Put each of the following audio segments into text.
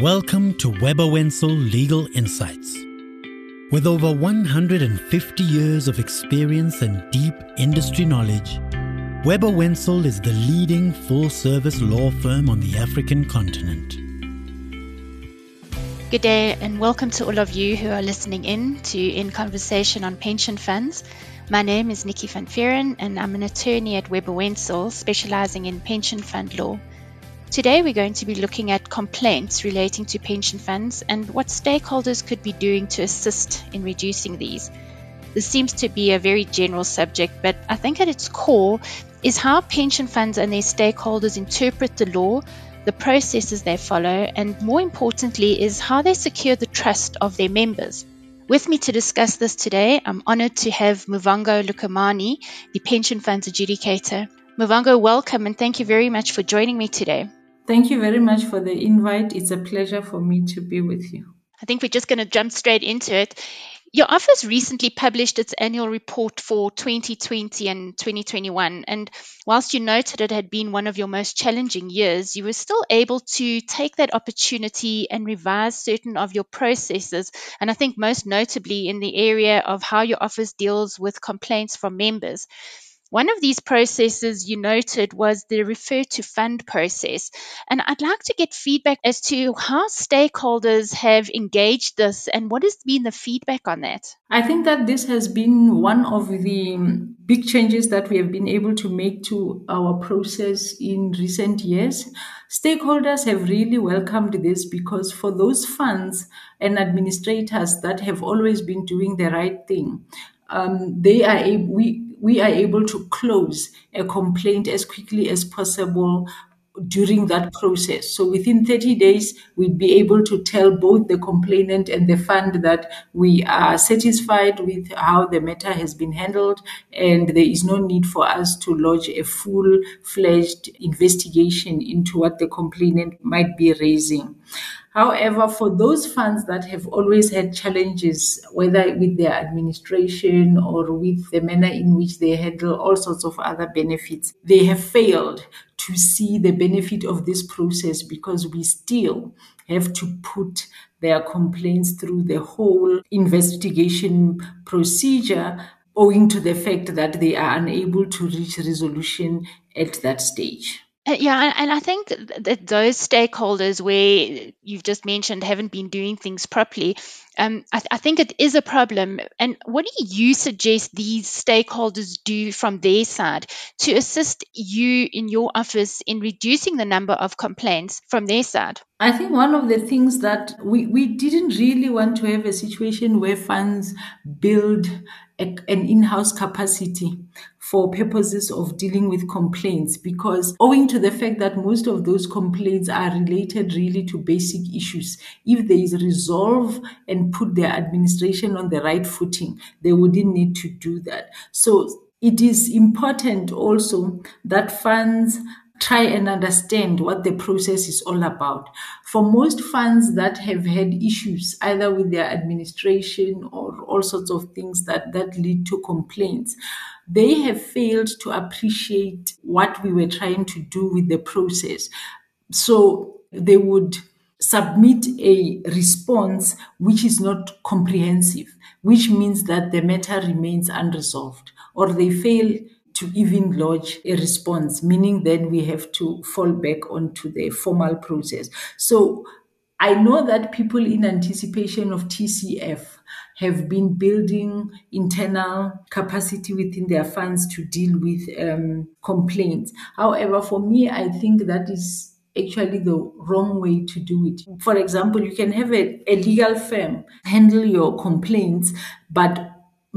Welcome to Webber Wentzel Legal Insights. With over 150 years of experience and deep industry knowledge, Webber Wentzel is the leading full service law firm on the African continent. Good day, and welcome to all of you who are listening in to In Conversation on Pension Funds. My name is Nikki van Vieren, and I'm an attorney at Webber Wentzel, specializing in pension fund law. Today, we're going to be looking at complaints relating to pension funds and what stakeholders could be doing to assist in reducing these. This seems to be a very general subject, but I think at its core is how pension funds and their stakeholders interpret the law, the processes they follow, and more importantly, is how they secure the trust of their members. With me to discuss this today, I'm honored to have Muvhango Lukhaimane, the pension funds adjudicator. Muvango, welcome and thank you very much for joining me today. Thank you very much for the invite. It's a pleasure for me to be with you. I think we're just going to jump straight into it. Your office recently published its annual report for 2020 and 2021. And whilst you noted it had been one of your most challenging years, you were still able to take that opportunity and revise certain of your processes. And I think most notably in the area of how your office deals with complaints from members. One of these processes you noted was the refer to fund process. And I'd like to get feedback as to how stakeholders have engaged this and what has been the feedback on that. I think that this has been one of the big changes that we have been able to make to our process in recent years. Stakeholders have really welcomed this because for those funds and administrators that have always been doing the right thing, um, they are able, we we are able to close a complaint as quickly as possible during that process. So within 30 days, we'd be able to tell both the complainant and the fund that we are satisfied with how the matter has been handled and there is no need for us to lodge a full fledged investigation into what the complainant might be raising. However, for those funds that have always had challenges, whether with their administration or with the manner in which they handle all sorts of other benefits, they have failed to see the benefit of this process because we still have to put their complaints through the whole investigation procedure owing to the fact that they are unable to reach resolution at that stage. Uh, yeah, and I think that those stakeholders where you've just mentioned haven't been doing things properly, um, I, th- I, think it is a problem. And what do you suggest these stakeholders do from their side to assist you in your office in reducing the number of complaints from their side? I think one of the things that we, we didn't really want to have a situation where funds build an in-house capacity for purposes of dealing with complaints because owing to the fact that most of those complaints are related really to basic issues if is resolve and put their administration on the right footing they wouldn't need to do that. So it is important also that funds try and understand what the process is all about. For most funds that have had issues either with their administration or all sorts of things that, that lead to complaints, they have failed to appreciate what we were trying to do with the process. So they would submit a response which is not comprehensive, which means that the matter remains unresolved, or they fail to even lodge a response, meaning then we have to fall back onto the formal process. So I know that people in anticipation of TCF have been building internal capacity within their funds to deal with um, complaints. However, for me, I think that is actually the wrong way to do it. For example, you can have a, a legal firm handle your complaints, but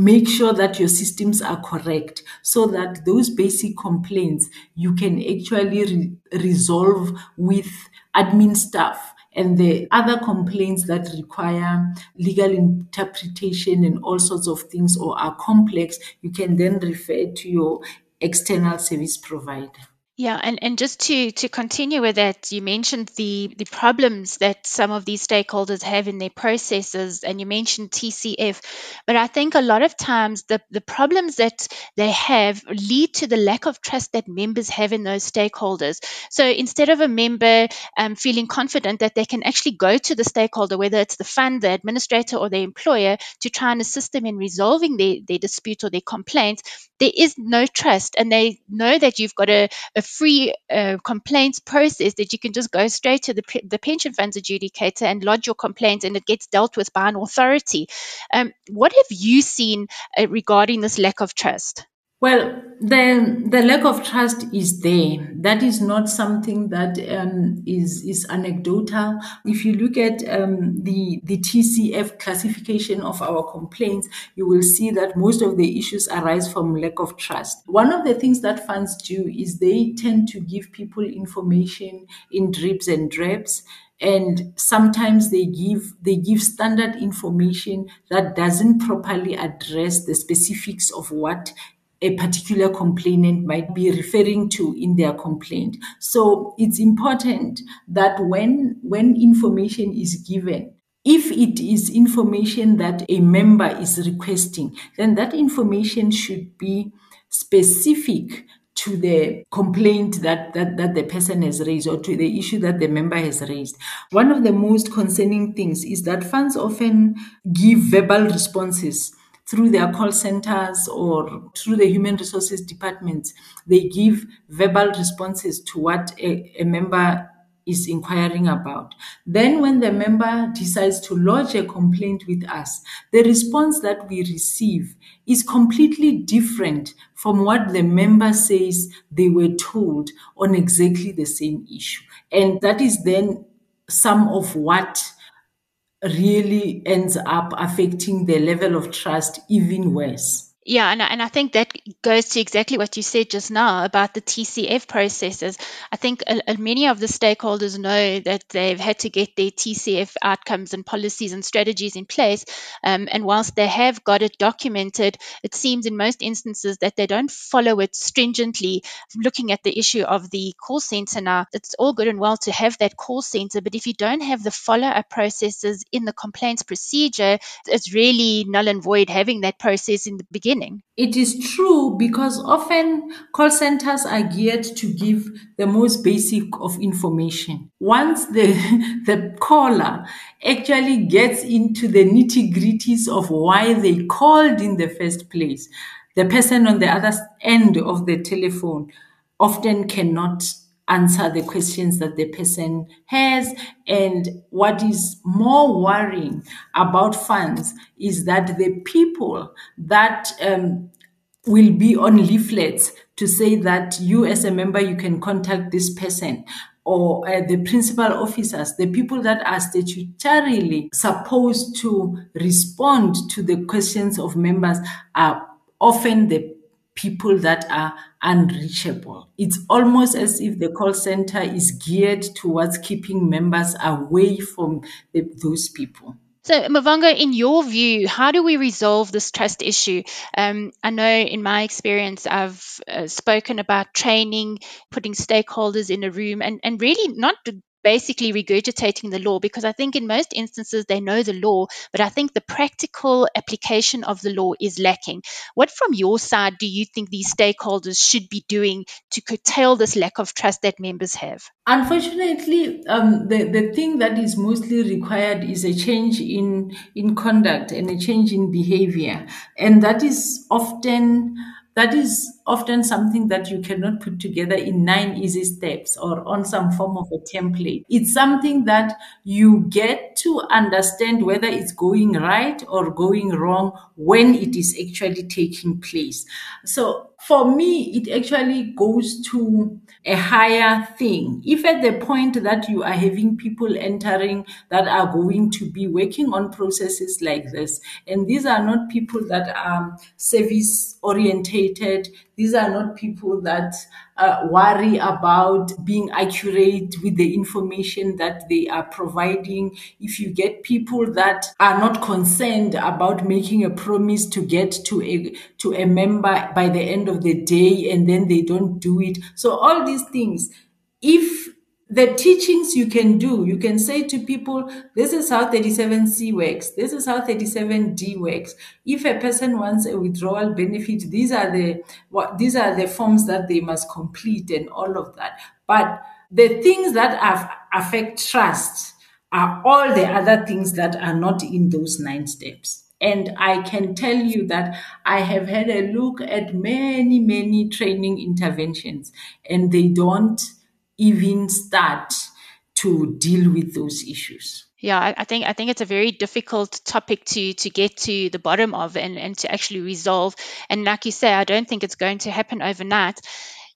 make sure that your systems are correct so that those basic complaints you can actually re- resolve with admin staff and the other complaints that require legal interpretation and all sorts of things or are complex you can then refer to your external service provider Yeah, and, and just to, to continue with that, you mentioned the, the problems that some of these stakeholders have in their processes, and you mentioned TCF. But I think a lot of times the, the problems that they have lead to the lack of trust that members have in those stakeholders. So instead of a member um, feeling confident that they can actually go to the stakeholder, whether it's the fund, the administrator, or the employer, to try and assist them in resolving their, their dispute or their complaint, there is no trust, and they know that you've got a, a free uh, complaints process that you can just go straight to the, the pension funds adjudicator and lodge your complaint, and it gets dealt with by an authority. Um, what have you seen uh, regarding this lack of trust? Well, the the lack of trust is there. That is not something that um, is is anecdotal. If you look at um, the the TCF classification of our complaints, you will see that most of the issues arise from lack of trust. One of the things that funds do is they tend to give people information in drips and drabs and sometimes they give they give standard information that doesn't properly address the specifics of what a particular complainant might be referring to in their complaint. So it's important that when, when information is given, if it is information that a member is requesting, then that information should be specific to the complaint that, that, that the person has raised or to the issue that the member has raised. One of the most concerning things is that fans often give verbal responses through their call centers or through the human resources departments, they give verbal responses to what a, a member is inquiring about. Then, when the member decides to lodge a complaint with us, the response that we receive is completely different from what the member says they were told on exactly the same issue. And that is then some of what really ends up affecting the level of trust even worse. Yeah, and, and I think that goes to exactly what you said just now about the TCF processes. I think uh, uh, many of the stakeholders know that they've had to get their TCF outcomes and policies and strategies in place. Um, and whilst they have got it documented, it seems in most instances that they don't follow it stringently. Looking at the issue of the call center now, it's all good and well to have that call center, but if you don't have the follow up processes in the complaints procedure, it's really null and void having that process in the beginning beginning. It is true because often call centers are geared to give the most basic of information. Once the, the caller actually gets into the nitty gritties of why they called in the first place, the person on the other end of the telephone often cannot answer the questions that the person has. And what is more worrying about funds is that the people that um, will be on leaflets to say that you as a member you can contact this person or uh, the principal officers the people that are statutorily supposed to respond to the questions of members are often the people that are unreachable. It's almost as if the call center is geared towards keeping members away from the, those people. So, Muvhango, in your view, how do we resolve this trust issue? Um, I know in my experience, I've uh, spoken about training, putting stakeholders in a room, and, and really not basically regurgitating the law because I think in most instances they know the law, but I think the practical application of the law is lacking. What, from your side, do you think these stakeholders should be doing to curtail this lack of trust that members have? Unfortunately, um, the, the thing that is mostly required is a change in, in conduct and a change in behavior. And that is often that is often something that you cannot put together in nine easy steps or on some form of a template. It's something that you get to understand whether it's going right or going wrong when it is actually taking place. So for me, it actually goes to a higher thing. If at the point that you are having people entering that are going to be working on processes like this, and these are not people that are service orientated, These are not people that uh, worry about being accurate with the information that they are providing. If you get people that are not concerned about making a promise to get to a to a member by the end of the day and then they don't do it. So all these things, if the teachings you can do, you can say to people, this is how 37C works, this is how 37D works. If a person wants a withdrawal benefit, these are the what these are the forms that they must complete and all of that. But the things that have, affect trust are all the other things that are not in those nine steps. And I can tell you that I have had a look at many, many training interventions, and they don't even start to deal with those issues. Yeah, I, think I think it's a very difficult topic to to get to the bottom of and, and to actually resolve. And like you say, I don't think it's going to happen overnight.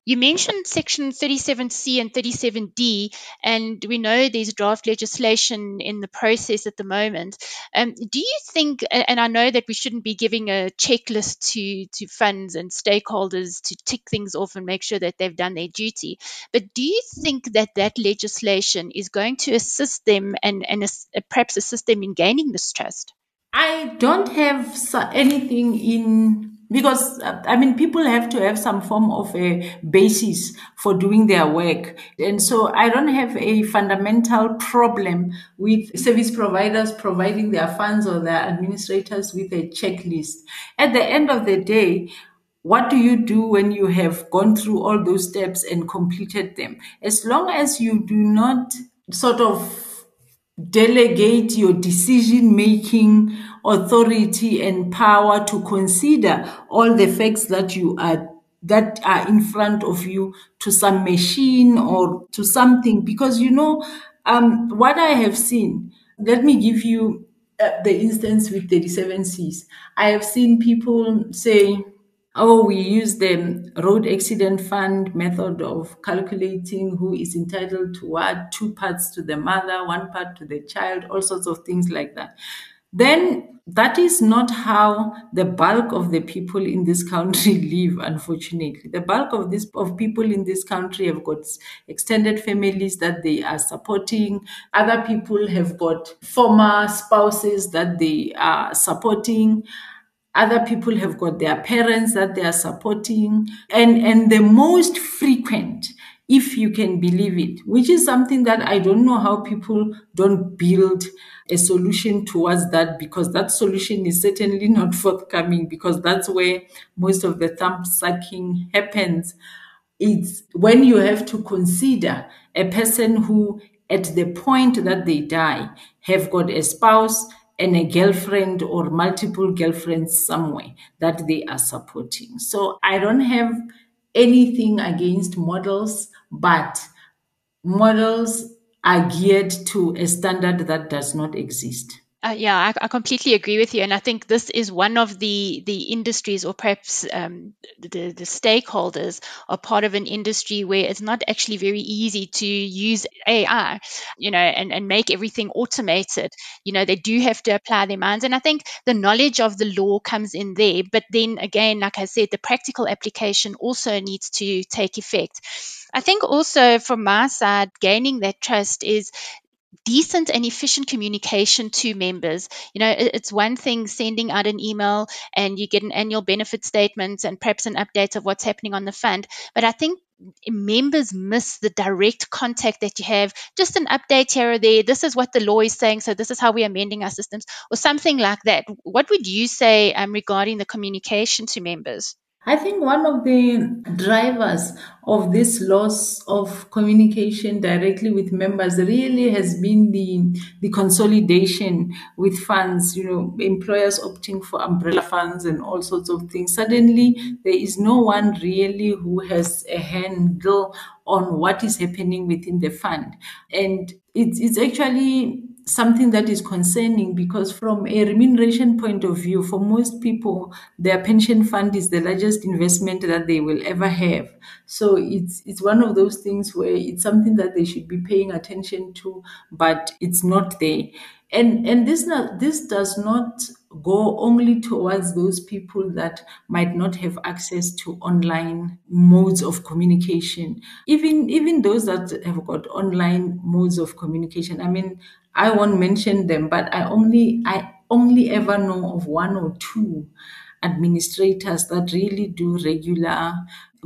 You mentioned Section 37C and 37D, and we know there's draft legislation in the process at the moment. Um, do you think, and I know that we shouldn't be giving a checklist to, to funds and stakeholders to tick things off and make sure that they've done their duty, but do you think that that legislation is going to assist them and, and perhaps assist them in gaining this trust? I don't have anything in because uh, I mean, people have to have some form of a basis for doing their work. And so I don't have a fundamental problem with service providers providing their funds or their administrators with a checklist. At the end of the day, what do you do when you have gone through all those steps and completed them? As long as you do not sort of delegate your decision making authority and power to consider all the facts that you are that are in front of you to some machine or to something. Because you know um, what i have seen let me give you uh, the instance with 37cs i have seen people say oh we use the road accident fund method of calculating who is entitled to what two parts to the mother one part to the child all sorts of things like that. Then that is not how the bulk of the people in this country live unfortunately. The bulk of this of people in this country have got extended families that they are supporting. Other people have got former spouses that they are supporting other people have got their parents that they are supporting and and the most frequent if you can believe it, which is something that I don't know how people don't build a solution towards that because that solution is certainly not forthcoming because that's where most of the thumb sucking happens. It's when you have to consider a person who at the point that they die have got a spouse and a girlfriend or multiple girlfriends somewhere that they are supporting. So I don't have anything against models, but models are geared to a standard that does not exist. Uh, yeah, I, I, completely agree with you, and I think this is one of the the industries, or perhaps um, the the stakeholders, are part of an industry where it's not actually very easy to use AI, you know, and and make everything automated. You know, they do have to apply their minds, and I think the knowledge of the law comes in there. But then again, like I said, the practical application also needs to take effect. I think also from my side, gaining that trust is decent and efficient communication to members. You know, it's one thing sending out an email and you get an annual benefit statement and perhaps an update of what's happening on the fund. But I think members miss the direct contact that you have just an update here or there this is what the law is saying so this is how we're amending our systems or something like that what would you say um, regarding the communication to members I think one of the drivers of this loss of communication directly with members really has been the, the consolidation with funds, you know, employers opting for umbrella funds and all sorts of things. Suddenly, there is no one really who has a handle on what is happening within the fund. And it's, it's actually something that is concerning because from a remuneration point of view for most people their pension fund is the largest investment that they will ever have. So it's it's one of those things where it's something that they should be paying attention to but it's not there. And and this not this does not go only towards those people that might not have access to online modes of communication. Even even those that have got online modes of communication. I mean, I won't mention them, but I only I only ever know of one or two administrators that really do regular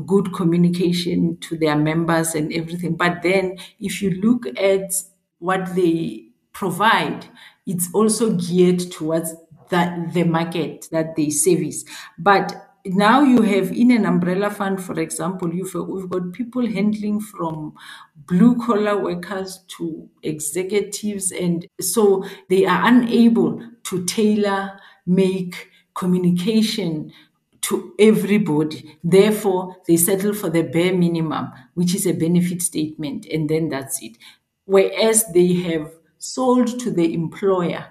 good communication to their members and everything. But then if you look at what they provide, it's also geared towards that the market that they service. But now you have in an umbrella fund, for example, you've, we've got people handling from blue collar workers to executives, and so they are unable to tailor make communication to everybody. Therefore, they settle for the bare minimum, which is a benefit statement, and then that's it. Whereas they have sold to the employer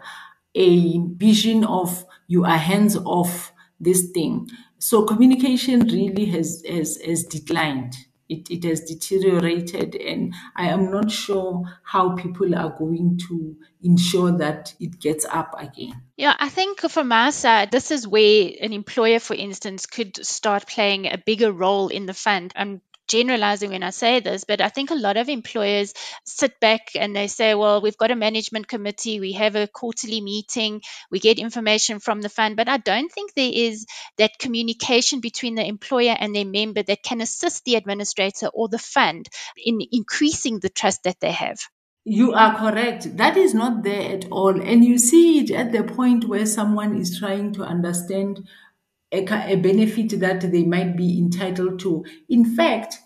a vision of you are hands off this thing. So communication really has has, has declined. It, it has deteriorated and I am not sure how people are going to ensure that it gets up again. Yeah, I think from our side, this is where an employer, for instance, could start playing a bigger role in the fund. I'm generalizing when I say this, but I think a lot of employers sit back and they say, well, we've got a management committee, we have a quarterly meeting, we get information from the fund. But I don't think there is that communication between the employer and their member that can assist the administrator or the fund in increasing the trust that they have. You are correct. That is not there at all. And you see it at the point where someone is trying to understand a, a benefit that they might be entitled to. In fact,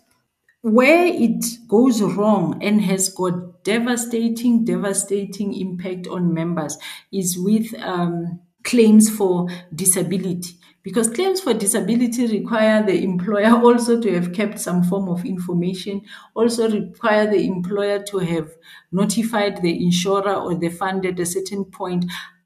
where it goes wrong and has got devastating, devastating impact on members is with um, claims for disability. Because claims for disability require the employer also to have kept some form of information, also require the employer to have notified the insurer or the fund at a certain point.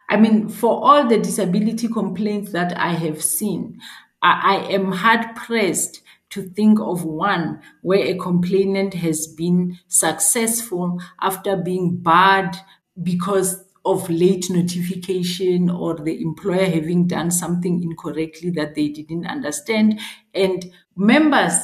I mean, for all the disability complaints that I have seen, I, I am hard pressed to think of one where a complainant has been successful after being barred because of late notification or the employer having done something incorrectly that they didn't understand. And members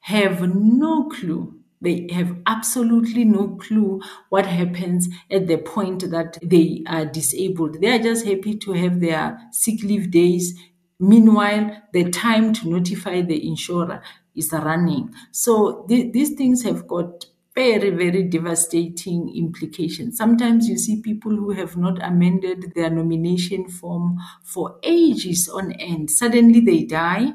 have no clue they have absolutely no clue what happens at the point that they are disabled. They are just happy to have their sick leave days. Meanwhile, the time to notify the insurer is running. So th- these things have got very, very devastating implications. Sometimes you see people who have not amended their nomination form for ages on end. Suddenly they die.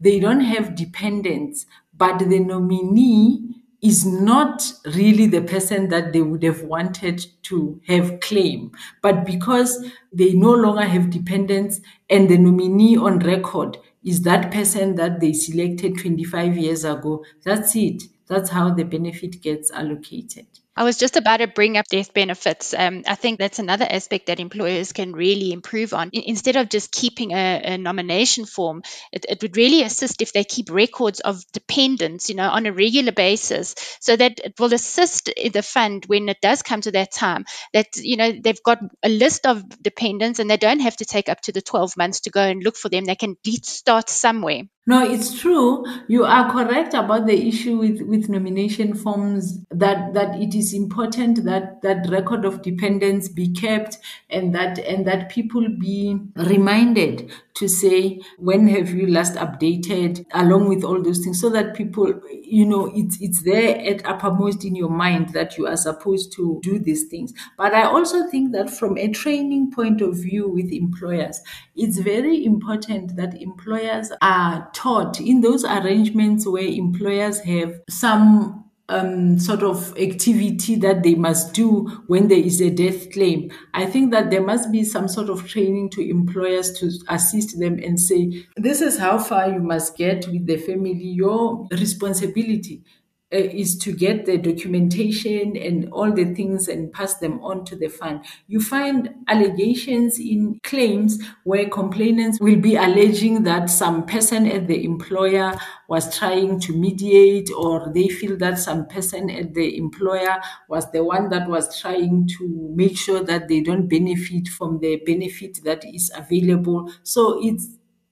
They don't have dependents, but the nominee is not really the person that they would have wanted to have claim. But because they no longer have dependents and the nominee on record is that person that they selected 25 years ago, that's it. That's how the benefit gets allocated. I was just about to bring up death benefits. Um, I think that's another aspect that employers can really improve on. Instead of just keeping a, a nomination form, it, it, would really assist if they keep records of dependents, you know, on a regular basis, so that it will assist the fund when it does come to that time. That you know they've got a list of dependents and they don't have to take up to the 12 months to go and look for them. They can start somewhere. No, it's true. You are correct about the issue with, with nomination forms that, that it is important that that record of dependence be kept and that and that people be reminded to say when have you last updated? along with all those things so that people you know it's it's there at uppermost in your mind that you are supposed to do these things. But i also think that from a training point of view with employers it's very important that employers are taught in those arrangements where employers have some um, sort of activity that they must do when there is a death claim. I think that there must be some sort of training to employers to assist them and say, this is how far you must get with the family. Your responsibility Uh, is to get the documentation and all the things and pass them on to the fund. You find allegations in claims where complainants will be alleging that some person at the employer was trying to mediate or they feel that some person at the employer was the one that was trying to make sure that they don't benefit from the benefit that is available. So it's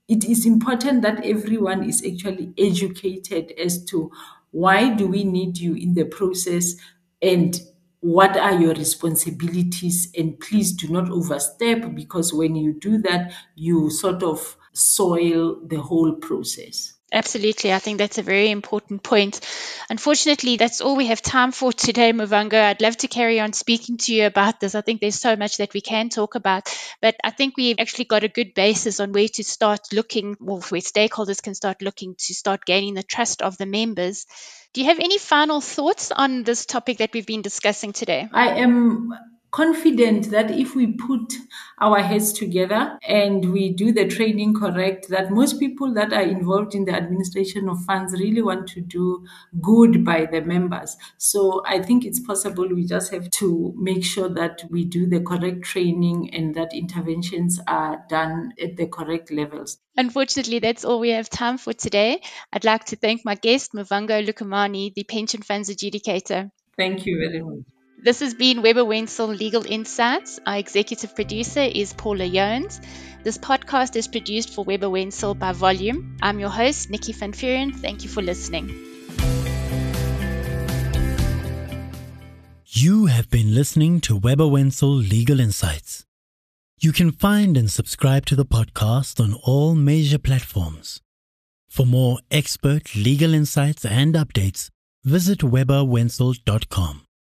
it is important that everyone is actually educated as to why do we need you in the process? And what are your responsibilities? And please do not overstep because when you do that you sort of soil the whole process Absolutely. I think that's a very important point. Unfortunately, that's all we have time for today, Muvhango. I'd love to carry on speaking to you about this. I think there's so much that we can talk about, but I think we've actually got a good basis on where to start looking, well, where stakeholders can start looking to start gaining the trust of the members. Do you have any final thoughts on this topic that we've been discussing today? I am confident that if we put our heads together and we do the training correct, that most people that are involved in the administration of funds really want to do good by the members. So I think it's possible. We just have to make sure that we do the correct training and that interventions are done at the correct levels. Unfortunately, that's all we have time for today. I'd like to thank my guest, Muvhango Lukhaimane, the Pension Funds Adjudicator. Thank you very much. This has been Webber Wentzel Legal Insights. Our executive producer is Paula Jones. This podcast is produced for Webber Wentzel by Volume. I'm your host, Nikki Van. Thank you for listening. You have been listening to Webber Wentzel Legal Insights. You can find and subscribe to the podcast on all major platforms. For more expert legal insights and updates, visit webberwentzel.com.